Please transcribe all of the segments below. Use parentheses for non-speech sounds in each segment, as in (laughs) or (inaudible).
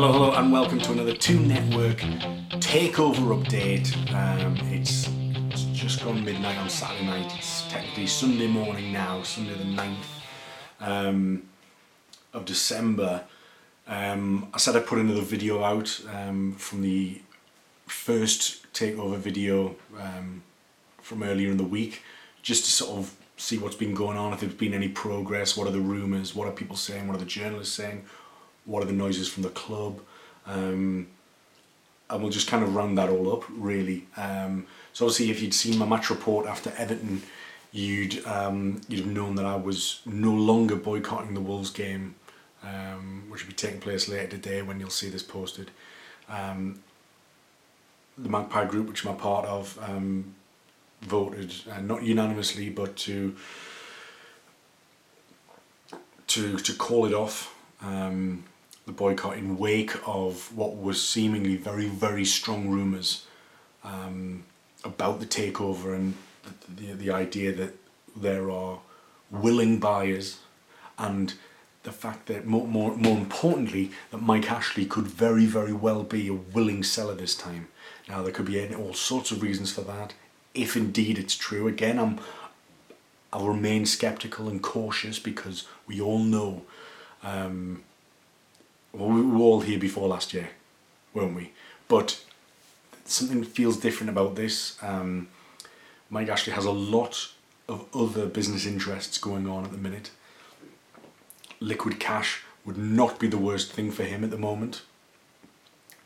Hello, hello, and welcome to another Toon Network takeover update. Um, it's, it's just gone midnight on Saturday night. It's technically Sunday morning now, Sunday the 9th um, of December. Um, I said I'd put another video out um, from the first takeover video um, from earlier in the week, just to sort of see what's been going on, if there's been any progress, what are the rumours, what are people saying, what are the journalists saying, what are the noises from the club, um, and we'll just kind of round that all up really. Um, so obviously, if you'd seen my match report after Everton, you'd um, you'd have known that I was no longer boycotting the Wolves game, um, which will be taking place later today when you'll see this posted. Um, the Magpie group, which I'm a part of, um, voted uh, not unanimously, but to to to call it off um, the boycott in wake of what was seemingly very very strong rumours um, about the takeover and the, the the idea that there are willing buyers and the fact that more, more more importantly that Mike Ashley could very very well be a willing seller this time. Now there could be all sorts of reasons for that. If indeed it's true, again I'm I'll remain skeptical and cautious because we all know um, well, we were all here before last year, weren't we? But something feels different about this. Um, Mike Ashley has a lot of other business interests going on at the minute. Liquid cash would not be the worst thing for him at the moment.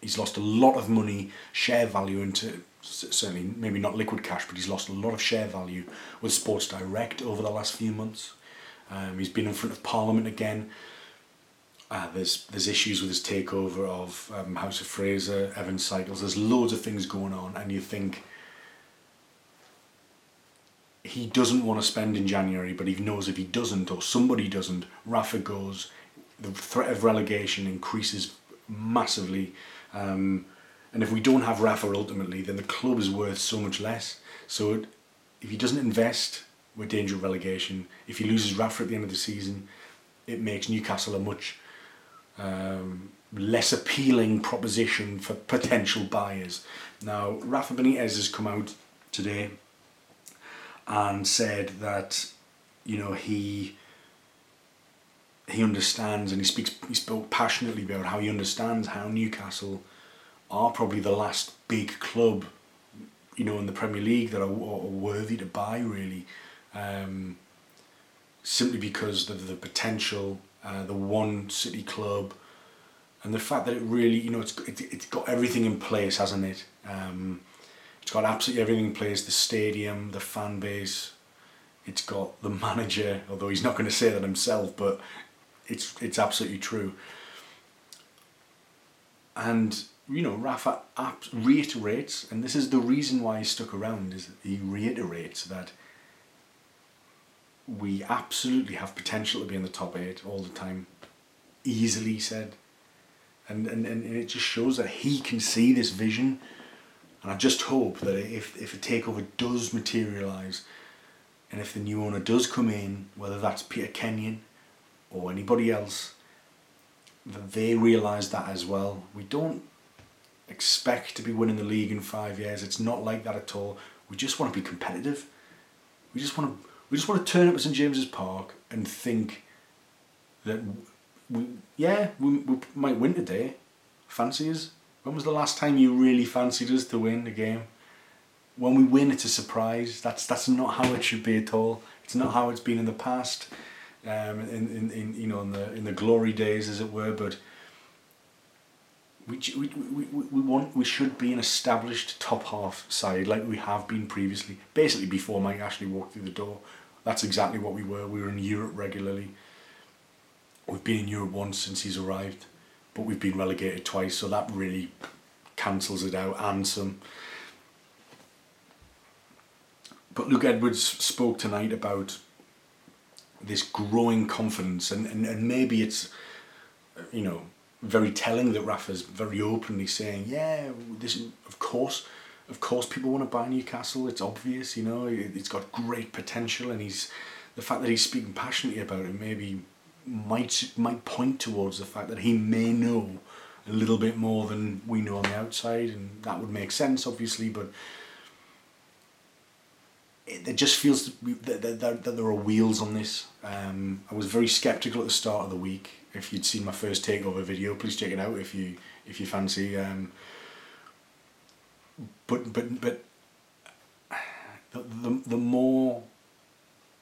He's lost a lot of money, share value into certainly maybe not liquid cash, but he's lost a lot of share value with Sports Direct over the last few months. Um, he's been in front of Parliament again. Uh, there's there's issues with his takeover of um, House of Fraser, Evans Cycles. There's loads of things going on, and you think he doesn't want to spend in January, but he knows if he doesn't or somebody doesn't, Rafa goes. The threat of relegation increases massively, um, and if we don't have Rafa ultimately, then the club is worth so much less. So it, if he doesn't invest, we're danger of relegation. If he loses Rafa at the end of the season, it makes Newcastle a much um, less appealing proposition for potential buyers. Now, Rafa Benitez has come out today and said that you know he he understands and he speaks he spoke passionately about how he understands how Newcastle are probably the last big club you know in the Premier League that are, are worthy to buy really um, simply because of the potential uh, the one city club, and the fact that it really, you know, it's it, it's got everything in place, hasn't it? Um, it's got absolutely everything in place: the stadium, the fan base. It's got the manager, although he's not going to say that himself, but it's it's absolutely true. And you know, Rafa reiterates, and this is the reason why he stuck around, is he reiterates that we absolutely have potential to be in the top eight all the time. Easily said. And, and, and it just shows that he can see this vision. And I just hope that if, if a takeover does materialise and if the new owner does come in, whether that's Peter Kenyon or anybody else, that they realise that as well. We don't expect to be winning the league in five years. It's not like that at all. We just want to be competitive. We just want to we just want to turn up at St James's Park and think that we, yeah, we, we might win today. Fancy us. When was the last time you really fancied us to win a game? When we win, it's a surprise. That's that's not how it should be at all. It's not how it's been in the past, um, in, in, in you know in the in the glory days, as it were. But we, we, we, we want we should be an established top half side like we have been previously. Basically, before Mike Ashley walked through the door, that's exactly what we were. We were in Europe regularly. We've been in Europe once since he's arrived, but we've been relegated twice, so that really cancels it out and some. But Luke Edwards spoke tonight about this growing confidence, and, and, and maybe it's, you know, very telling that Rafa's very openly saying, yeah, this of course of course people want to buy Newcastle. It's obvious, you know, it's got great potential, and he's the fact that he's speaking passionately about it maybe might might point towards the fact that he may know a little bit more than we know on the outside, and that would make sense, obviously. But it, it just feels that, that, that, that there are wheels on this. Um, I was very skeptical at the start of the week. If you'd seen my first takeover video, please check it out if you if you fancy. Um, but but but the, the the more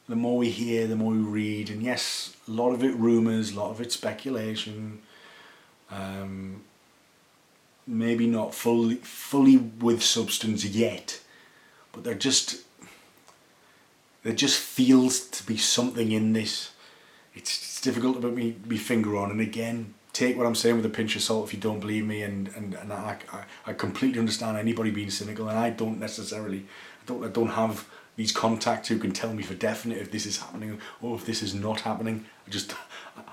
the more we hear, the more we read, and yes, a lot of it rumours, a lot of it speculation. Um, maybe not fully fully with substance yet, but there just there just feels to be something in this. It's, it's difficult to put me, me finger on, and again, take what I'm saying with a pinch of salt if you don't believe me, and and, and I, I, I completely understand anybody being cynical, and I don't necessarily, I don't I don't have these contacts who can tell me for definite if this is happening or if this is not happening. I just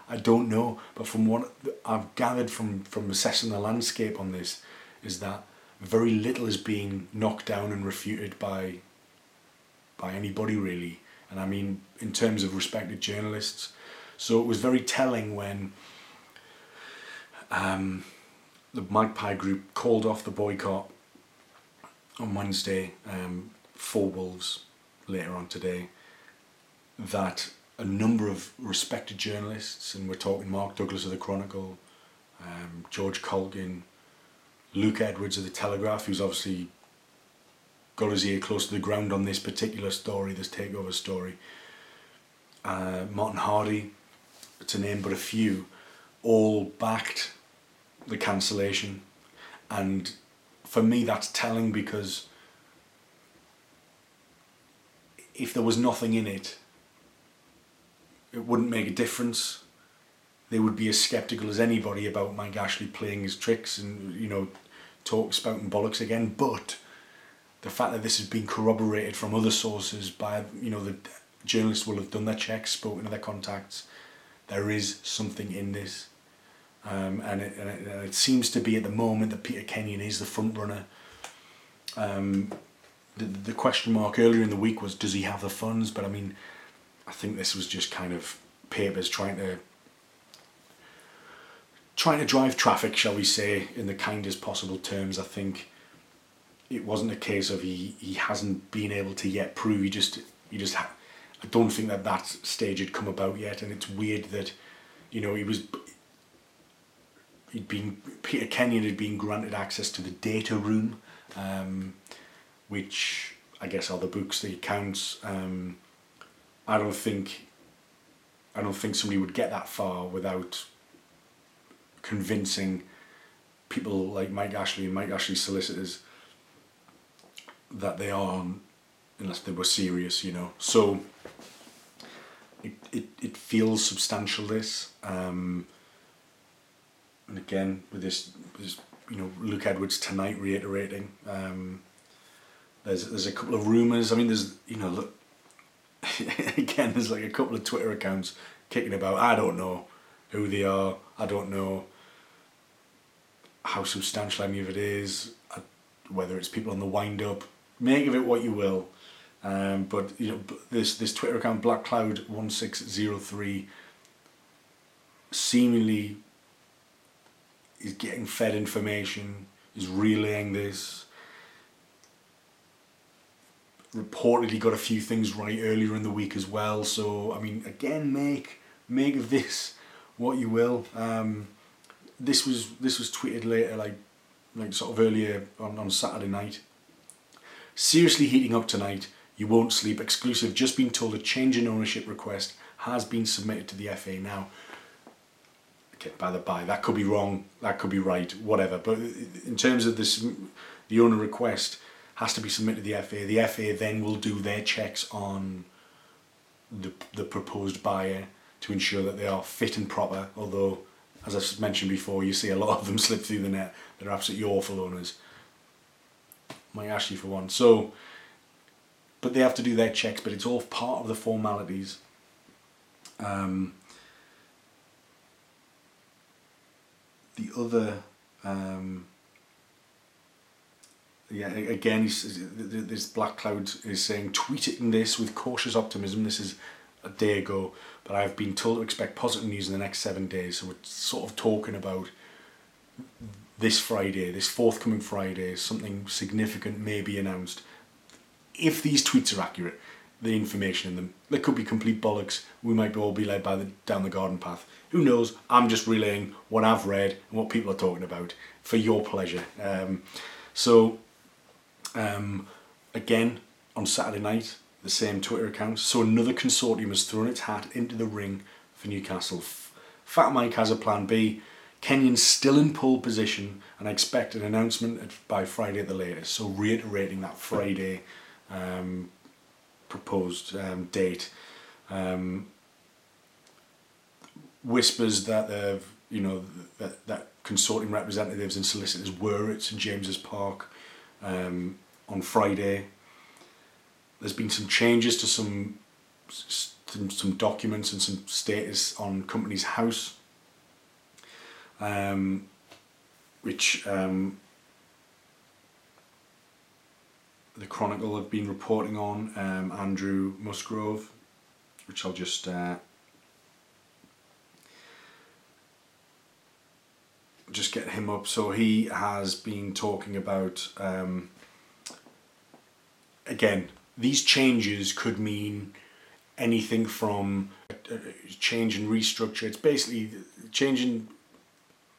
I don't know. But from what I've gathered from from assessing the landscape on this, is that very little is being knocked down and refuted by by anybody really. And I mean in terms of respected journalists. So it was very telling when um, the Magpie group called off the boycott on Wednesday um, for Wolves later on today that a number of respected journalists, and we're talking Mark Douglas of the Chronicle, um, George Caulkin, Luke Edwards of the Telegraph, who's obviously got his ear close to the ground on this particular story, this takeover story, uh, Martin Hardy, to name but a few, all backed the cancellation. And for me, that's telling because if there was nothing in it, it wouldn't make a difference. They would be as skeptical as anybody about Mike Ashley playing his tricks and, you know, talk spouting bollocks again. But the fact that this has been corroborated from other sources by, you know, the journalists will have done their checks, spoken to their contacts, there is something in this. Um, and, it, and, it, and it seems to be at the moment that Peter Kenyon is the front runner. Um, the, the question mark earlier in the week was does he have the funds? But I mean, I think this was just kind of papers trying to trying to drive traffic, shall we say, in the kindest possible terms. I think it wasn't a case of he, he hasn't been able to yet prove. He just he just ha- I don't think that that stage had come about yet, and it's weird that you know he was he'd been Peter Kenyon had been granted access to the data room. Um, which I guess are the books, the accounts. Um, I don't think I don't think somebody would get that far without convincing people like Mike Ashley and Mike Ashley's solicitors that they are unless they were serious, you know. So it, it, it feels substantial this. Um, and again with this, this you know Luke Edwards tonight reiterating um, there's there's a couple of rumors. I mean, there's you know, look, (laughs) again, there's like a couple of Twitter accounts kicking about. I don't know who they are. I don't know how substantial any of it is. Whether it's people on the wind up, make of it what you will. Um, but you know, this this Twitter account Black Cloud one six zero three seemingly is getting fed information, is relaying this reportedly got a few things right earlier in the week as well. So I mean, again, make make of this what you will. Um, this was this was tweeted later, like like sort of earlier on, on Saturday night. Seriously heating up tonight. You won't sleep. Exclusive. Just been told a change in ownership request has been submitted to the FA now. Okay, by the by, that could be wrong. That could be right. Whatever. But in terms of this, the owner request has to be submitted to the FA. The FA then will do their checks on the, the proposed buyer to ensure that they are fit and proper. Although, as I've mentioned before, you see a lot of them (laughs) slip through the net. They're absolutely awful owners. Mike Ashley for one. So, but they have to do their checks. But it's all part of the formalities. Um, the other um, yeah, again, this Black Cloud is saying, tweeting this with cautious optimism. This is a day ago, but I've been told to expect positive news in the next seven days. So we're sort of talking about this Friday, this forthcoming Friday, something significant may be announced. If these tweets are accurate, the information in them, they could be complete bollocks. We might all be led by the down the garden path. Who knows? I'm just relaying what I've read and what people are talking about for your pleasure. Um, so, um, again, on Saturday night, the same Twitter account. So another consortium has thrown its hat into the ring for Newcastle. Fat Mike has a plan B. Kenyon's still in pole position, and I expect an announcement by Friday at the latest. So reiterating that Friday um, proposed um, date. Um, whispers that they've, you know, that, that consortium representatives and solicitors were at St James's Park um, on Friday. There's been some changes to some some, some documents and some status on Companies House, um, which um, the Chronicle have been reporting on. Um, Andrew Musgrove, which I'll just. Uh, just get him up. So he has been talking about um, again. These changes could mean anything from change in restructure. It's basically changing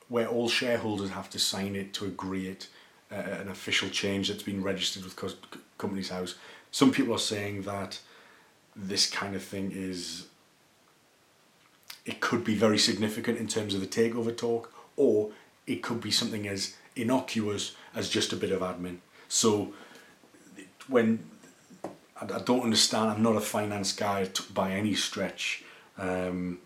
where all shareholders have to sign it to agree it, uh, an official change that's been registered with co- Companies House. Some people are saying that this kind of thing is it could be very significant in terms of the takeover talk, or it could be something as innocuous as just a bit of admin. So when I, don't understand, I'm not a finance guy by any stretch, um,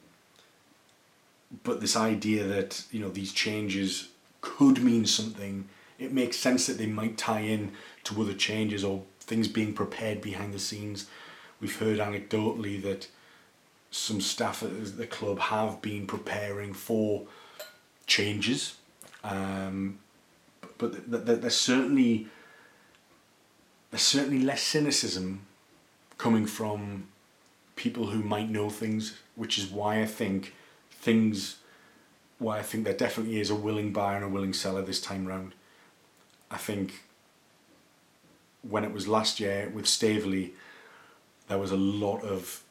but this idea that you know these changes could mean something, it makes sense that they might tie in to other changes or things being prepared behind the scenes. We've heard anecdotally that some staff at the club have been preparing for changes um, but th- th- there's certainly there's certainly less cynicism coming from people who might know things, which is why I think things why I think there definitely is a willing buyer and a willing seller this time round. I think when it was last year with Staveley, there was a lot of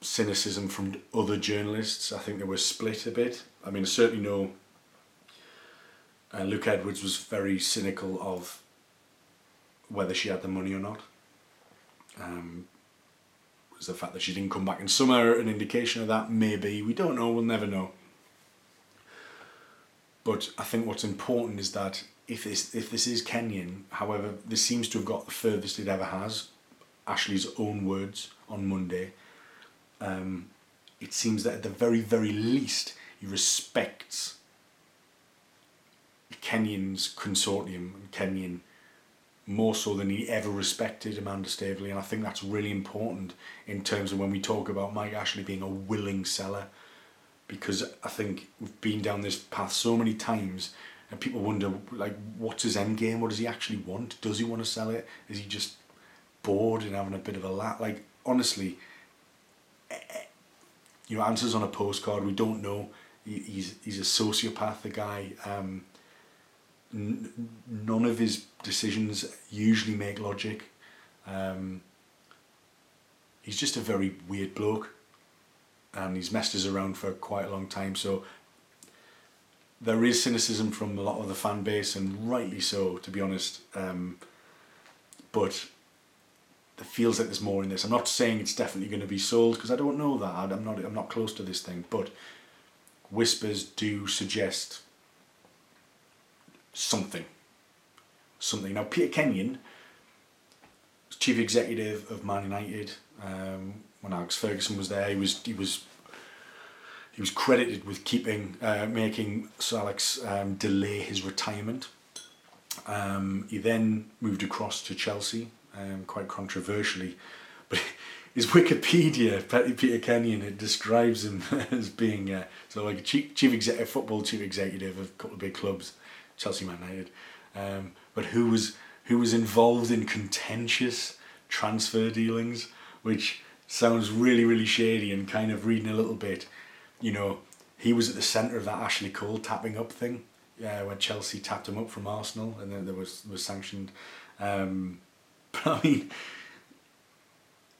cynicism from other journalists. I think they were split a bit. I mean, certainly know uh, Luke Edwards was very cynical of whether she had the money or not. Um, was the fact that she didn't come back in summer an indication of that? Maybe. We don't know, we'll never know. But I think what's important is that if this, if this is Kenyon, however, this seems to have got the furthest it ever has, Ashley's own words on Monday, um, it seems that at the very, very least, he respects Kenyon's consortium and Kenyon more so than he ever respected Amanda Staveley, and I think that's really important in terms of when we talk about Mike Ashley being a willing seller, because I think we've been down this path so many times, and people wonder like, what's his end game? What does he actually want? Does he want to sell it? Is he just bored and having a bit of a laugh? Like honestly, eh, eh, you know, answers on a postcard. We don't know. He's he's a sociopath. The guy. Um, n- none of his decisions usually make logic. Um, he's just a very weird bloke, and he's messed us around for quite a long time. So there is cynicism from a lot of the fan base, and rightly so, to be honest. Um, but it feels like there's more in this. I'm not saying it's definitely going to be sold because I don't know that. I'm not. I'm not close to this thing, but whispers do suggest something. Something. Now, Peter Kenyon, chief executive of Man United, um, when Alex Ferguson was there, he was he was he was credited with keeping uh, making Sir Alex um, delay his retirement. Um, he then moved across to Chelsea, um, quite controversially, (laughs) but his Wikipedia, Peter Kenyon, it describes him (laughs) as being uh, so like a chief, chief executive, football chief executive of a couple of big clubs. Chelsea Man United, um, but who was who was involved in contentious transfer dealings, which sounds really really shady and kind of reading a little bit, you know, he was at the centre of that Ashley Cole tapping up thing. yeah, when Chelsea tapped him up from Arsenal, and then there was was sanctioned. Um, (laughs) but I mean,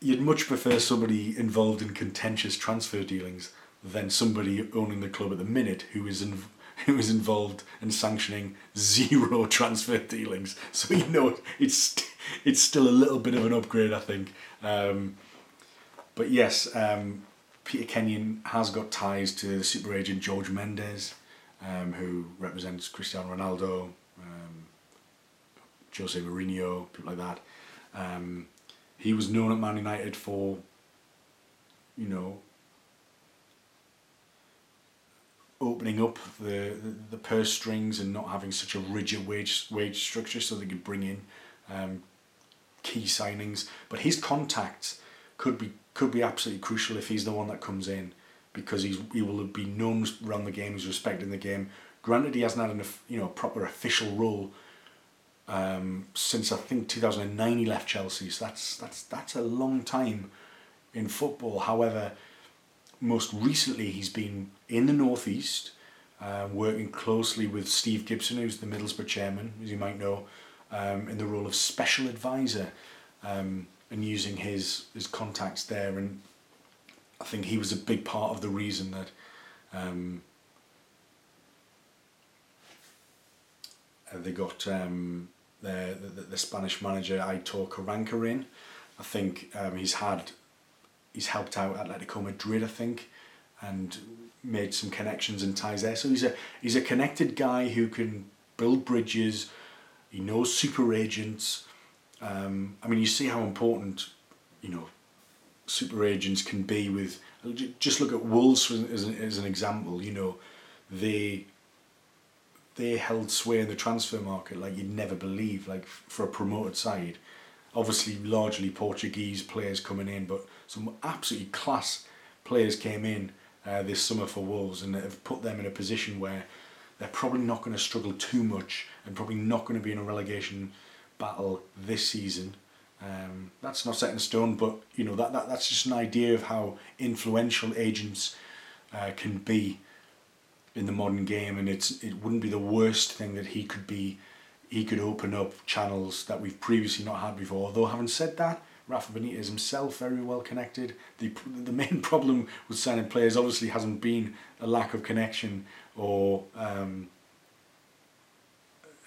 you'd much prefer somebody involved in contentious transfer dealings than somebody owning the club at the minute who is in, (laughs) who is involved in sanctioning (laughs) zero transfer dealings. So you know it's it's still a little bit of an upgrade, I think. Um, but yes, um, Peter Kenyon has got ties to super agent George Mendes, um, who represents Cristiano Ronaldo, um, Jose Mourinho, people like that. Um, he was known at Man United for, you know, opening up the, the, the purse strings and not having such a rigid wage wage structure so they could bring in um, key signings. But his contacts could be could be absolutely crucial if he's the one that comes in because he's he will be known around the game, he's respected in the game. Granted, he hasn't had an you know proper official role um, since I think two thousand and nine he left Chelsea. So that's that's that's a long time in football. However, most recently he's been in the northeast, uh, working closely with Steve Gibson, who's the Middlesbrough chairman, as you might know, um, in the role of special advisor. Um, and using his his contacts there. And I think he was a big part of the reason that um, uh, they got um, the, the the Spanish manager Aitor Karanka in. I think um, he's had he's helped out Atletico Madrid, I think, and made some connections and ties there. So he's a he's a connected guy who can build bridges. He knows super agents. Um, I mean, you see how important, you know, super agents can be with. Just look at Wolves as an, as an example. You know, they they held sway in the transfer market like you'd never believe. Like for a promoted side, obviously largely Portuguese players coming in, but some absolutely class players came in uh, this summer for Wolves and have put them in a position where they're probably not going to struggle too much and probably not going to be in a relegation battle this season. Um, that's not set in stone, but you know that, that that's just an idea of how influential agents uh, can be in the modern game, and it's it wouldn't be the worst thing that he could be. He could open up channels that we've previously not had before. Although having said that, Rafa Benitez himself very well connected. The the main (laughs) problem with signing players obviously hasn't been a lack of connection or um,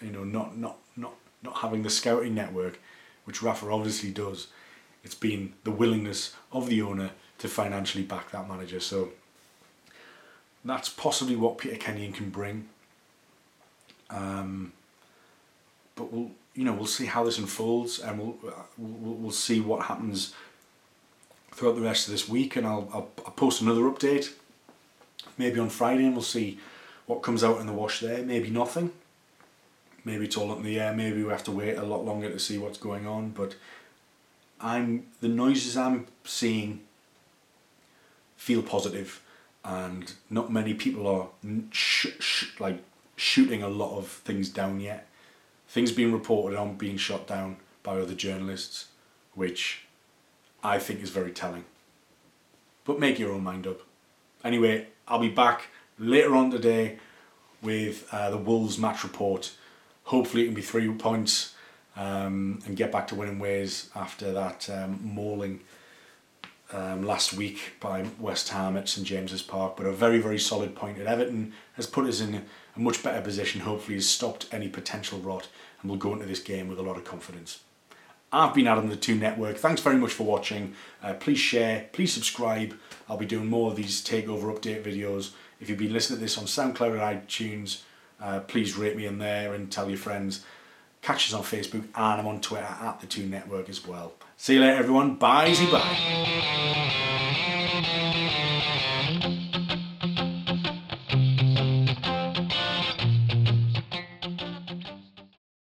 you know not not not having the scouting network, which Rafa obviously does, it's been the willingness of the owner to financially back that manager. So that's possibly what Peter Kenyon can bring. Um, but we'll you know we'll see how this unfolds and we'll we'll, we'll see what happens throughout the rest of this week and I'll, I'll, I'll post another update maybe on Friday and we'll see what comes out in the wash there maybe nothing maybe it's all up in the air. Maybe we have to wait a lot longer to see what's going on. But I'm the noises I'm seeing feel positive, and not many people are sh- sh- like shooting a lot of things down yet. Things being reported on being shot down by other journalists, which I think is very telling. But make your own mind up. Anyway, I'll be back later on today with uh, the Wolves match report hopefully it can be three points um, and get back to winning ways after that um, mauling um, last week by West Ham at St James's Park. But a very, very solid point at Everton has put us in a much better position, hopefully has stopped any potential rot and we'll go into this game with a lot of confidence. I've been Adam the Toon Network. Thanks very much for watching. Uh, please share, please subscribe. I'll be doing more of these takeover update videos. If you've been listening to this on SoundCloud or iTunes, uh, please rate me in there and tell your friends. Catch us on Facebook and I'm on Twitter at the Toon Network as well. See you later, everyone. Bye, bye.